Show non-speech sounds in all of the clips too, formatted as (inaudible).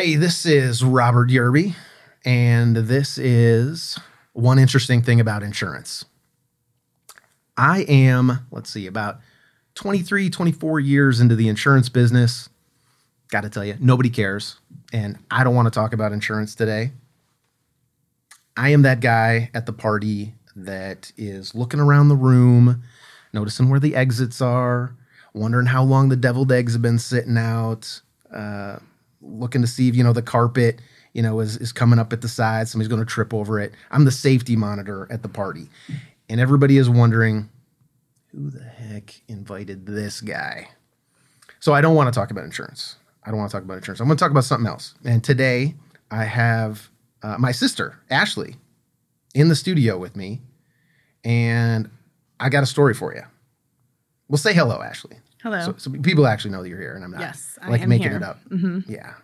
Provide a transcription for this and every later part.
Hey, this is Robert Yerby, and this is one interesting thing about insurance. I am, let's see, about 23, 24 years into the insurance business. Got to tell you, nobody cares, and I don't want to talk about insurance today. I am that guy at the party that is looking around the room, noticing where the exits are, wondering how long the deviled eggs have been sitting out, uh, looking to see if you know the carpet you know is, is coming up at the side somebody's going to trip over it. I'm the safety monitor at the party. And everybody is wondering who the heck invited this guy? So i don't want to talk about insurance. I don't want to talk about insurance. I'm going to talk about something else. And today i have uh, my sister ashley in the studio with me. And i got a story for you well say hello ashley Hello. so, so people actually know that you're here, and I'm not Yes, I like am making here. it up. Mhm. Yeah,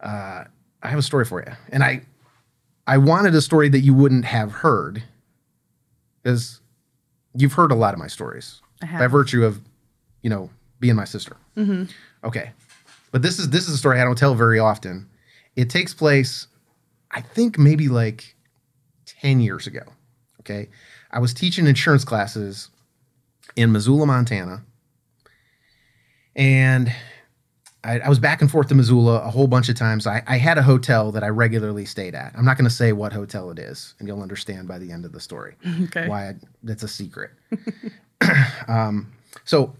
uh, I have a story for you, and I I wanted a story that you wouldn't have heard, because you've heard a lot of my stories by virtue of you know being my sister. Mhm. Okay, but this is this is a story I don't tell very often. It takes place, I think maybe like ten years ago. Okay, I was teaching insurance classes in Missoula, Montana and I, I was back and forth to Missoula a whole bunch of times. I, I had a hotel that I regularly stayed at. I'm not going to say what hotel it is, and you'll understand by the end of the story (laughs) Okay. why I, that's a secret. (laughs) um, so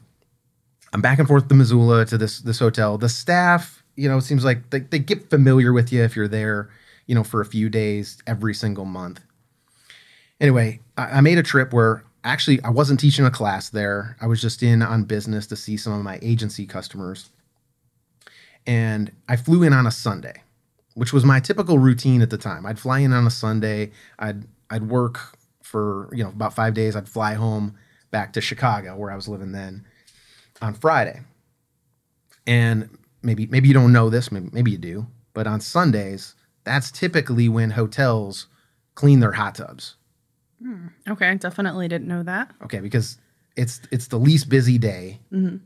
I'm back and forth to Missoula to this this hotel. The staff, you know, it seems like they, they get familiar with you if you're there, you know, for a few days every single month. Anyway, I, I made a trip where actually I wasn't teaching a class there. I was just in on business to see some of my agency customers. And I flew in on a Sunday, which was my typical routine at the time. I'd fly in on a Sunday. I'd I'd work for, you know, about 5 days. I'd fly home back to Chicago where I was living then on Friday. And maybe maybe you don't know this, maybe, maybe you do, but on Sundays, that's typically when hotels clean their hot tubs. Okay. I definitely didn't know that. Okay, because it's it's the least busy day, Mhm.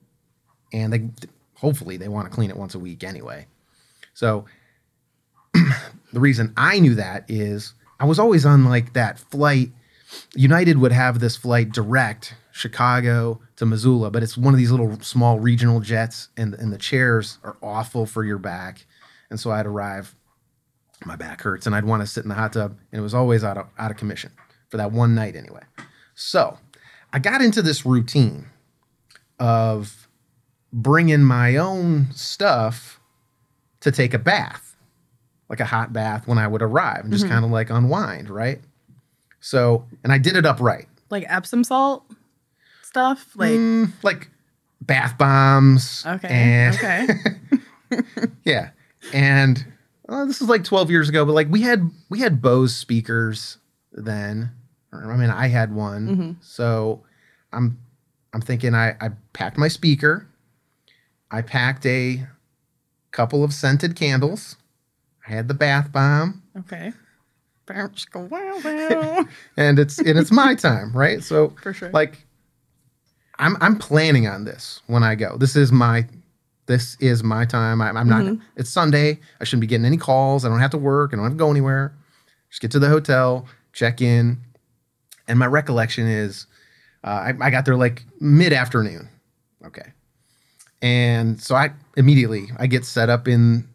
and they hopefully they want to clean it once a week anyway. So (clears throat) the reason I knew that is I was always on like that flight. United would have this flight direct Chicago to Missoula, but it's one of these little small regional jets, and and the chairs are awful for your back, and so I'd arrive. My back hurts, and I'd want to sit in the hot tub, and it was always out of out of commission for that one night anyway. So I got into this routine of bringing my own stuff to take a bath, like a hot bath when I would arrive and just Mhm. kind of like unwind, right? So, and I did it upright. Like Epsom salt stuff. Like. Mm, like bath bombs. Okay. And okay. (laughs) yeah. And uh, this is like 12 years ago, but like we had we had Bose speakers then. I mean, I had one. Mhm. So I'm I'm thinking I, I packed my speaker. I packed a couple of scented candles. I had the bath bomb. Okay. Bounce, go, wow, wow. (laughs) And it's and it's my time, right? So For sure. like I'm I'm planning on this when I go. This is my this is my time. I'm, I'm not. Mhm. It's Sunday. I shouldn't be getting any calls. I don't have to work. I don't have to go anywhere. Just get to the hotel, check in, and my recollection is, uh, I, I got there like mid afternoon. Okay, and so I immediately I get set up in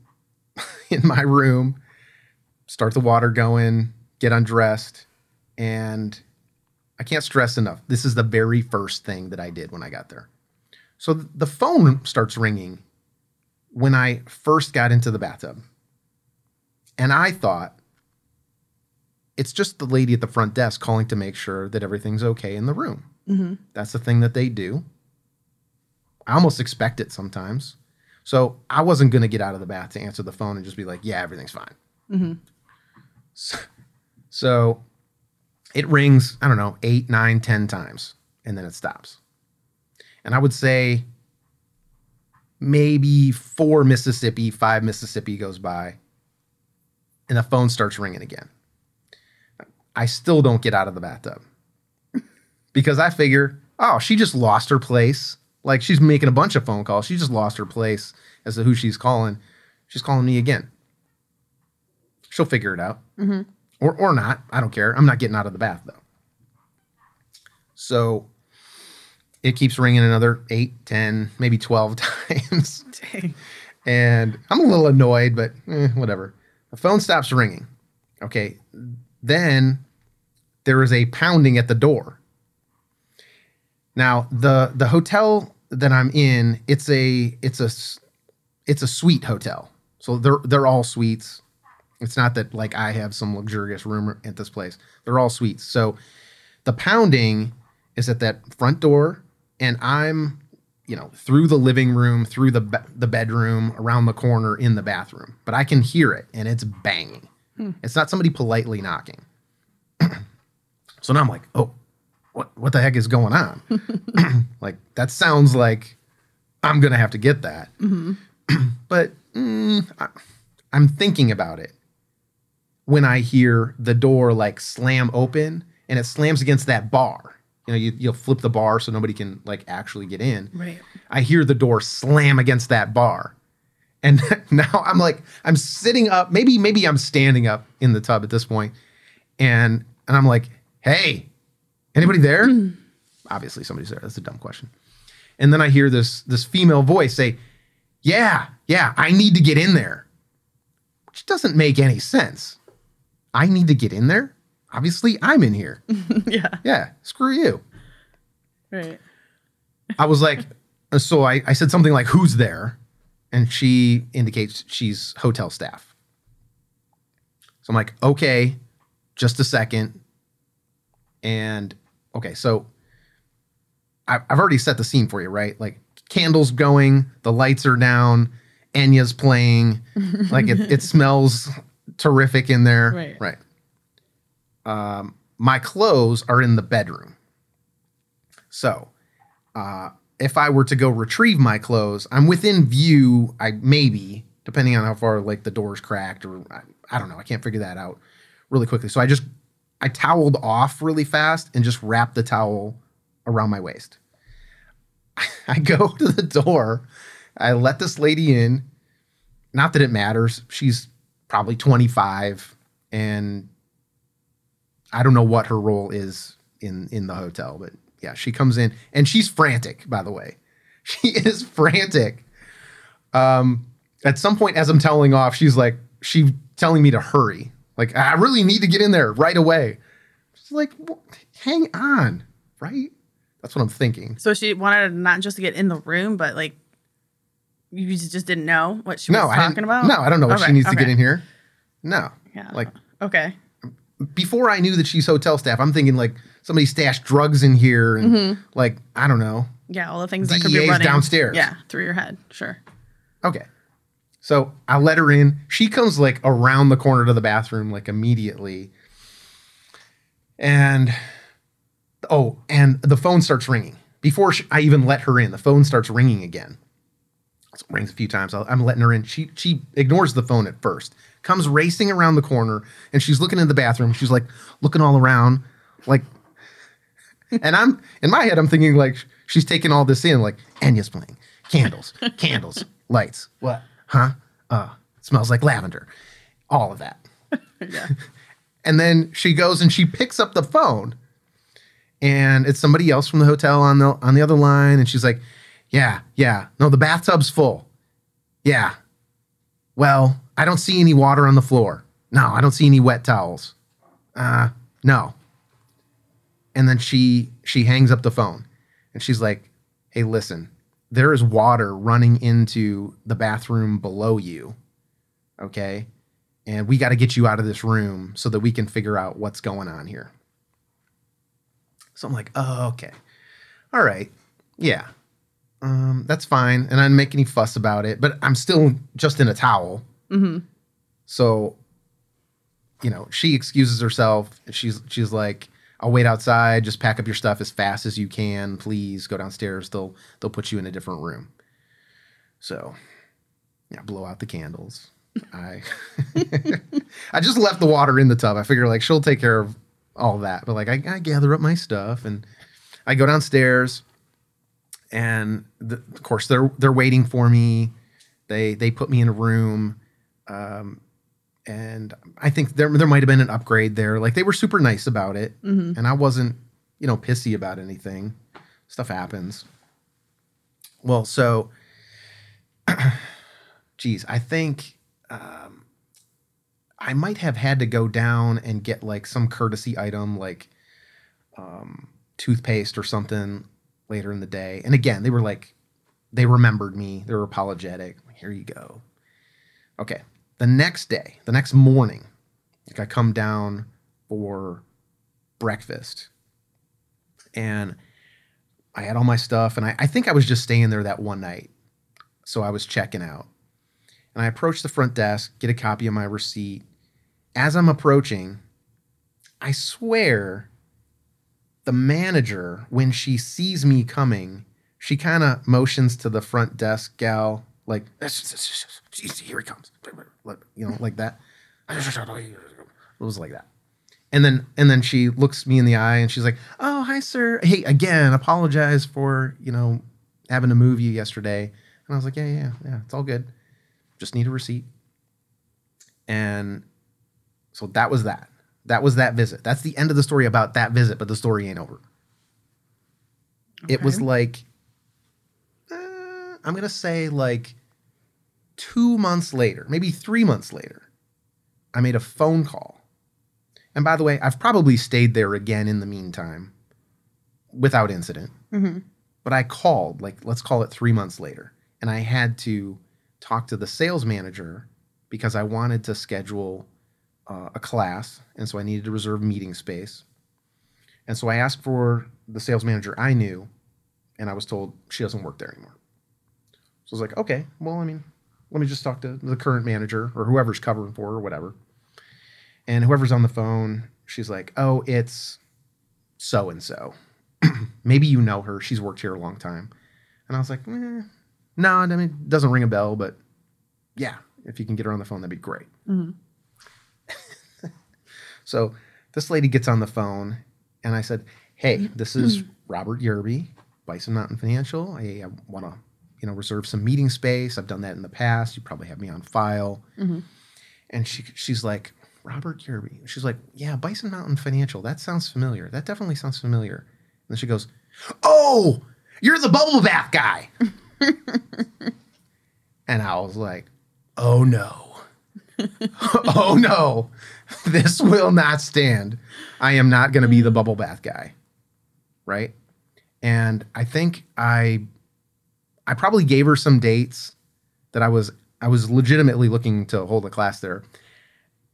(laughs) in my room, start the water going, get undressed, and I can't stress enough. This is the very first thing that I did when I got there. So the phone starts ringing when I first got into the bathtub. And I thought it's just the lady at the front desk calling to make sure that everything's okay in the room. Mhm. That's the thing that they do. I almost expect it sometimes. So I wasn't going to get out of the bath to answer the phone and just be like, yeah, everything's fine. Mhm. So, so it rings, I don't know, eight, nine, ten times, and then it stops. And I would say maybe four Mississippi, five Mississippi goes by, and the phone starts ringing again. I still don't get out of the bathtub because I figure, oh, she just lost her place. Like she's making a bunch of phone calls. She just lost her place as to who she's calling. She's calling me again. She'll figure it out. Or, or not. I don't care. I'm not getting out of the bath though. So it keeps ringing another eight, ten, maybe 12 (laughs) times. And I'm a little annoyed, but eh, whatever. The phone stops ringing. Okay. Then there is a pounding at the door. Now the the hotel that I'm in, it's a it's a it's a suite hotel. So they're they're all suites. It's not that like I have some luxurious room at this place. They're all suites. So the pounding is at that front door, and I'm you know through the living room, through the the bedroom, around the corner in the bathroom. But I can hear it, and it's banging. It's not somebody politely knocking. (clears throat) so now I'm like, oh, what what the heck is going on? (laughs) (clears throat) like that sounds like I'm gonna have to get that. (clears throat) but mm, I, I'm thinking about it when I hear the door like slam open and it slams against that bar. You know, you, you'll flip the bar so nobody can like actually get in. Right. I hear the door slam against that bar. And (laughs) now I'm like, I'm sitting up, maybe, maybe I'm standing up in the tub at this point, And and I'm like, hey, anybody there? Hmm. Obviously somebody's there. That's a dumb question. And then I hear this this female voice say, Yeah, yeah, I need to get in there. Which doesn't make any sense. I need to get in there? Obviously, I'm in here. (laughs) yeah. Yeah, screw you. Right. I was like, so I, I said something like, who's there? And she indicates she's hotel staff. So I'm like, okay, just a second. And okay, so I've already set the scene for you, right? Like candles going, the lights are down, Enya's playing, (laughs) like it, it smells terrific in there. Right. Right. Um, my clothes are in the bedroom. So uh, if I were to go retrieve my clothes, I'm within view. I maybe, depending on how far like the door's cracked, or I, I don't know. I can't figure that out really quickly. So I just I toweled off really fast and just wrapped the towel around my waist. (laughs) I go to the door. I let this lady in. Not that it matters. She's probably 25 and I don't know what her role is in in the hotel, but yeah, she comes in and she's frantic, by the way. (laughs) She is frantic. Um at some point as I'm telling off, she's like she telling me to hurry. Like I really need to get in there right away. She's like hang on, right? That's what I'm thinking. So she wanted not just to get in the room, but like you just didn't know what she was no, I talking about. No, I don't know what she Okay, needs to get in here. No. Yeah. Like okay. before I knew that she's hotel staff, I'm thinking like somebody stashed drugs in here and mm-hmm. like I don't know. Yeah, all the things that could be DEA's running downstairs. Yeah, through your head. Sure. Okay. So I let her in. She comes like around the corner to the bathroom like immediately. And oh, and the phone starts ringing. Before she, I even let her in, the phone starts ringing again. So it rings a few times. I'll- I'm letting her in. She she ignores the phone at first. Comes racing around the corner and she's looking in the bathroom. She's like looking all around like and I'm in my head, I'm thinking like she's taking all this in, like Enya's playing, candles, (laughs) candles, lights. What? Huh? Uh, smells like lavender. All of that. (laughs) Yeah. (laughs) And then she goes and she picks up the phone, and it's somebody else from the hotel on the on the other line, and she's like, "Yeah, yeah, no, the bathtub's full. Yeah. Well, I don't see any water on the floor. No, I don't see any wet towels. Uh, no." And then she she hangs up the phone, and she's like, "Hey, listen, there is water running into the bathroom below you. Okay." and we got to get you out of this room so that we can figure out what's going on here. So I'm like, oh, okay. All right. Yeah. Um, that's fine. And I didn't make any fuss about it, but I'm still just in a towel. hmm So, you know, she excuses herself. She's she's like, I'll wait outside, just pack up your stuff as fast as you can. Please go downstairs. They'll they'll put you in a different room. So yeah, blow out the candles. (laughs) I (laughs) I just left the water in the tub. I figure like she'll take care of all that. But like I, I gather up my stuff and I go downstairs and the, of course they're they're waiting for me. They they put me in a room Um, and I think there there might have been an upgrade there. Like they were super nice about it, Mhm. and I wasn't, you know, pissy about anything. Stuff happens. Well, so, (clears throat) geez, I think um, I might have had to go down and get like some courtesy item, like um, toothpaste or something, later in the day. And again, they were like, they remembered me. They were apologetic. Here you go. Okay. The next day, the next morning, like I come down for breakfast and I had all my stuff. And I, I think I was just staying there that one night. So I was checking out. And I approach the front desk, get a copy of my receipt. As I'm approaching, I swear the manager, when she sees me coming, she kind of motions to the front desk gal, like, here he comes, you know, like that. (laughs) It was like that. And then and then she looks me in the eye and she's like, "Oh, hi, sir. Hey, again, apologize for you know having to move you yesterday." And I was like, "Yeah, yeah, yeah, it's all good. Just need a receipt." And so that was that. That was that visit. That's the end of the story about that visit, but the story ain't over. It was like, I'm going to say like two months later, maybe three months later, I made a phone call. And by the way, I've probably stayed there again in the meantime without incident. Mhm. But I called, like, let's call it three months later, and I had to talk to the sales manager because I wanted to schedule uh, a class. And so I needed to reserve meeting space. And so I asked for the sales manager I knew, and I was told she doesn't work there anymore. I was like, okay, well, I mean, let me just talk to the current manager or whoever's covering for her or whatever. And whoever's on the phone, she's like, oh, it's so and so. Maybe you know her. She's worked here a long time. And I was like, eh, no, I mean, it doesn't ring a bell, but yeah, if you can get her on the phone, that'd be great. Mhm. (laughs) So this lady gets on the phone, and I said, "Hey, this is (clears throat) Robert Yerby, Bison Mountain Financial. I, I want to, you know, reserve some meeting space. I've done that in the past. You probably have me on file." Mhm. And she she's like, "Robert Yerby." She's like, "Yeah, Bison Mountain Financial. That sounds familiar. That definitely sounds familiar." And then she goes, "Oh, you're the bubble bath guy." (laughs) and I was like, "Oh no." (laughs) oh no, this will not stand. I am not going to be the bubble bath guy. Right. And I think I, I probably gave her some dates that I was, I was legitimately looking to hold a class there.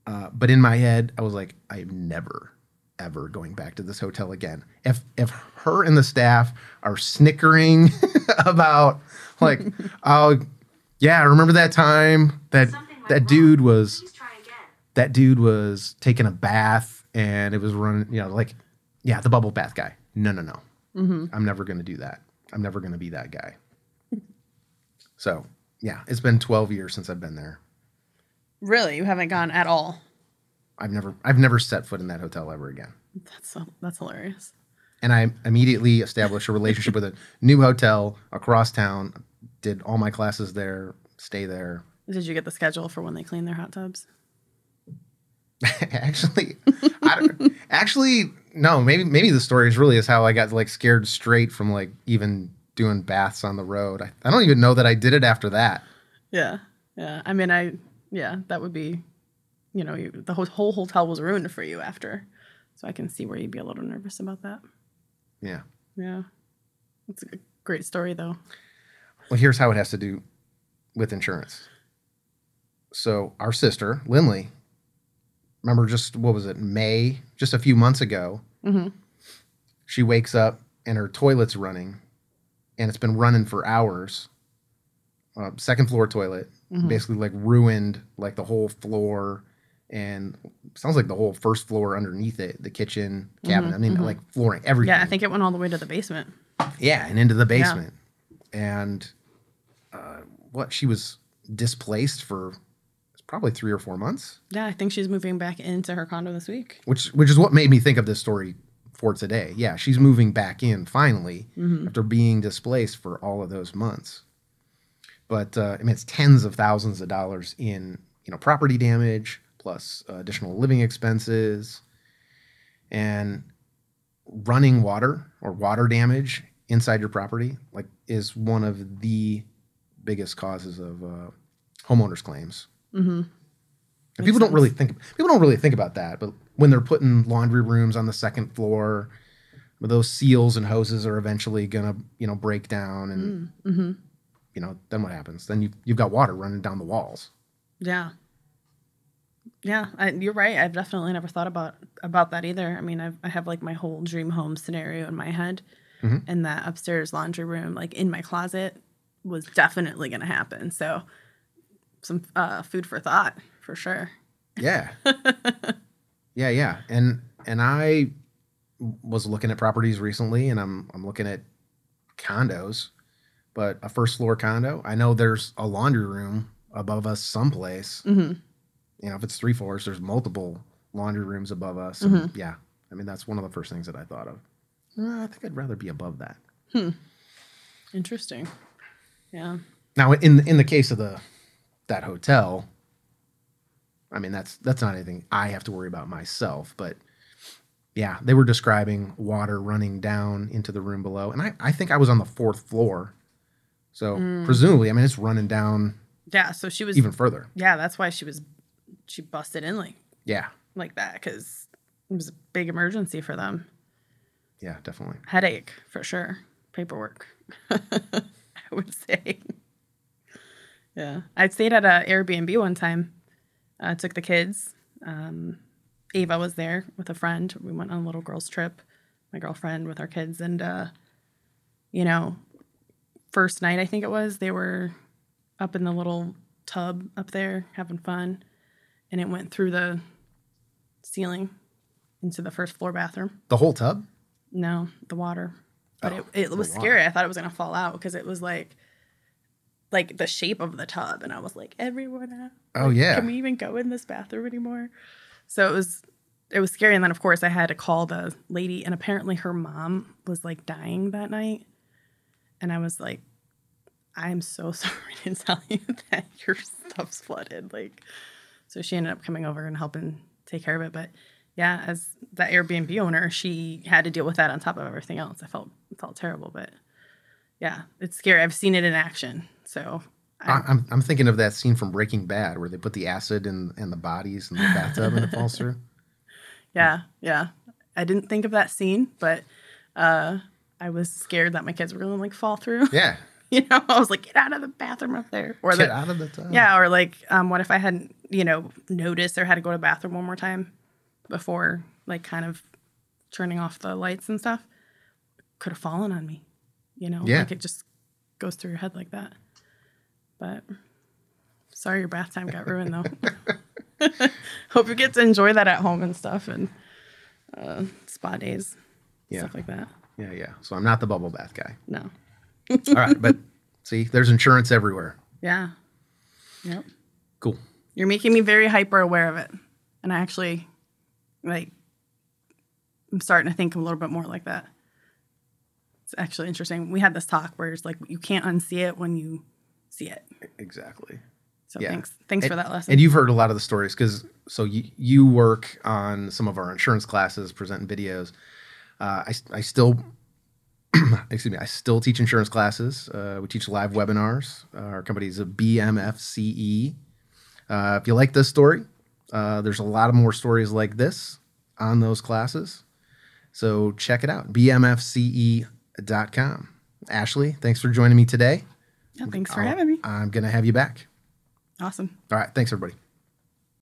Uh, but in my head, I was like, I'm never, ever going back to this hotel again. If, if her and the staff are snickering (laughs) about like, (laughs) oh, yeah, remember that time that that dude was Please try again. that dude was taking a bath and it was running, you know, like, yeah, the bubble bath guy. No, no, no. Mhm. I'm never going to do that. I'm never going to be that guy. So, yeah, it's been 12 years since I've been there. Really, you haven't gone at all. I've never, I've never set foot in that hotel ever again. That's so, that's hilarious. And I immediately established a relationship with a new hotel across town. Did all my classes there. Stay there. Did you get the schedule for when they clean their hot tubs? (laughs) actually, I don't, actually, no. Maybe maybe the story is really is how I got like scared straight from like even doing baths on the road. I, I don't even know that I did it after that. Yeah, yeah. I mean, I yeah, that would be, you know, you, the whole, whole hotel was ruined for you after, so I can see where you'd be a little nervous about that. Yeah. Yeah, it's a great story though. Well, here's how it has to do with insurance. So our sister Lindley, remember just what was it May, just a few months ago. hmm She wakes up and her toilet's running, and it's been running for hours. Uh, second floor toilet, Mhm. basically like ruined like the whole floor, and sounds like the whole first floor underneath it, the kitchen, cabin. Mhm, I mean, mhm. like flooring, everything. Yeah, I think it went all the way to the basement. Yeah, and into the basement. yeah. And uh, what she was displaced for probably three or four months, Yeah, I think she's moving back into her condo this week. which which is what made me think of this story for today. Yeah, she's moving back in finally hmm after being displaced for all of those months. But uh, I mean, it's tens of thousands of dollars in you know, property damage plus uh, additional living expenses and running water or water damage inside your property like is one of the biggest causes of uh, homeowners claims. Mm-hmm. And people don't really think people don't really think about that, but when they're putting laundry rooms on the second floor, those seals and hoses are eventually gonna you know break down, and Mm-hmm. you know then what happens? Then you you've got water running down the walls. Yeah. Yeah, I, you're right. I've definitely never thought about about that either. I mean, I've, I have like my whole dream home scenario in my head, Mhm. and that upstairs laundry room, like in my closet, was definitely going to happen. So, some uh, food for thought for sure. Yeah, (laughs) yeah, yeah, and and I was looking at properties recently, and I'm I'm looking at condos, but a first floor condo. I know there's a laundry room above us someplace. hmm you know, if it's three floors, there's multiple laundry rooms above us. And Yeah, I mean that's one of the first things that I thought of. Uh, I think I'd rather be above that. Hmm. Interesting. Yeah. Now, in in the case of the that hotel, I mean that's that's not anything I have to worry about myself. But yeah, they were describing water running down into the room below, and I I think I was on the fourth floor, so hmm. presumably, I mean it's running down Yeah. So she was. even further. yeah, that's why she was. She busted in like Yeah, like that because it was a big emergency for them. yeah, definitely. headache for sure. Paperwork, (laughs) I would say. (laughs) Yeah, I stayed at a Airbnb one time. Uh, took the kids. Um, Ava was there with a friend. We went on a little girls' trip. My girlfriend with our kids, and uh, you know, first night I think it was they were up in the little tub up there having fun, and it went through the ceiling into the first floor bathroom. The whole tub. No, the water. But Oh, it, it was water. scary. I thought it was gonna fall out because it was like like the shape of the tub, and I was like, everyone out. Oh Like, yeah. Can we even go in this bathroom anymore? So it was it was scary. And then of course I had to call the lady, and apparently her mom was like dying that night. And I was like, I'm so (laughs) sorry to tell you that your stuff's flooded. Like so she ended up coming over and helping take care of it. But yeah, as the Airbnb owner, she had to deal with that on top of everything else. I felt felt terrible, but yeah, it's scary. I've seen it in action. So I, I'm I'm thinking of that scene from Breaking Bad where they put the acid in in the bodies in the bathtub and it falls through. (laughs) yeah, yeah. I didn't think of that scene, but uh I was scared that my kids were gonna like fall through. (laughs) Yeah, you know, I was like, get out of the bathroom up there. Or get the, out of the tub. Yeah, or like, um, what if I hadn't, you know, noticed or had to go to the bathroom one more time before, like, kind of turning off the lights and stuff? Could have fallen on me, you know? Yeah. Like, it just goes through your head like that. But sorry your bath time got ruined, though. (laughs) Hope you get to enjoy that at home and stuff and uh, spa days, Yeah. stuff like that. yeah, yeah. So I'm not the bubble bath guy. No. All right, but (laughs) see, there's insurance everywhere. Yeah. Yep. Cool. You're making me very hyper aware of it. And I actually like I'm starting to think a little bit more like that. It's actually interesting. We had this talk where it's like you can't unsee it when you see it. Exactly. So Yeah. thanks. Thanks for that lesson. And you've heard a lot of the stories because so you you work on some of our insurance classes, presenting videos. Uh, I I still (clears throat) excuse me, I still teach insurance classes. Uh, we teach live webinars. Uh, our company is a BMFCE. Uh, if you like this story, uh, there's a lot of more stories like this on those classes. So check it out, bmfce.com. Ashley, thanks for joining me today. Yeah, thanks for I'll- having me. I'm going to have you back. Awesome. All right. Thanks, everybody.